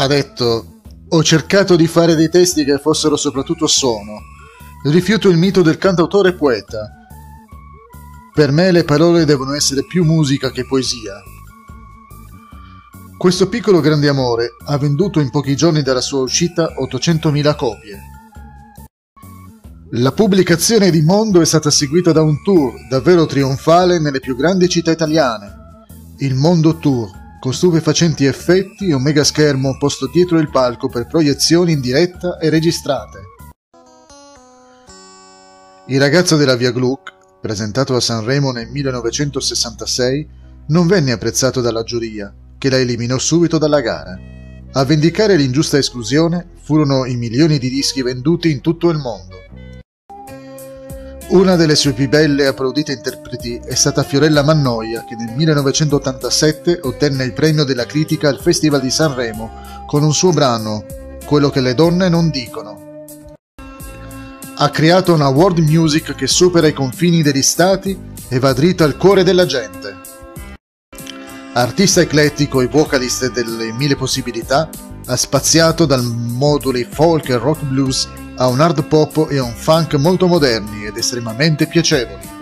Ha detto: Ho cercato di fare dei testi che fossero soprattutto suono. Rifiuto il mito del cantautore poeta. Per me le parole devono essere più musica che poesia. Questo piccolo grande amore ha venduto in pochi giorni dalla sua uscita 800.000 copie. La pubblicazione di Mondo è stata seguita da un tour davvero trionfale nelle più grandi città italiane. Il Mondo Tour, con stupefacenti effetti e un mega schermo posto dietro il palco per proiezioni in diretta e registrate. Il ragazzo della Via Gluck, presentato a Sanremo nel 1966, non venne apprezzato dalla giuria, che la eliminò subito dalla gara. A vendicare l'ingiusta esclusione furono i milioni di dischi venduti in tutto il mondo. Una delle sue più belle e applaudite interpreti è stata Fiorella Mannoia, che nel 1987 ottenne il premio della critica al Festival di Sanremo con un suo brano, Quello che le donne non dicono. Ha creato una world music che supera i confini degli stati e va dritto al cuore della gente. Artista eclettico e vocalist delle mille possibilità, ha spaziato dal moduli folk e rock blues a un hard pop e a un funk molto moderni ed estremamente piacevoli.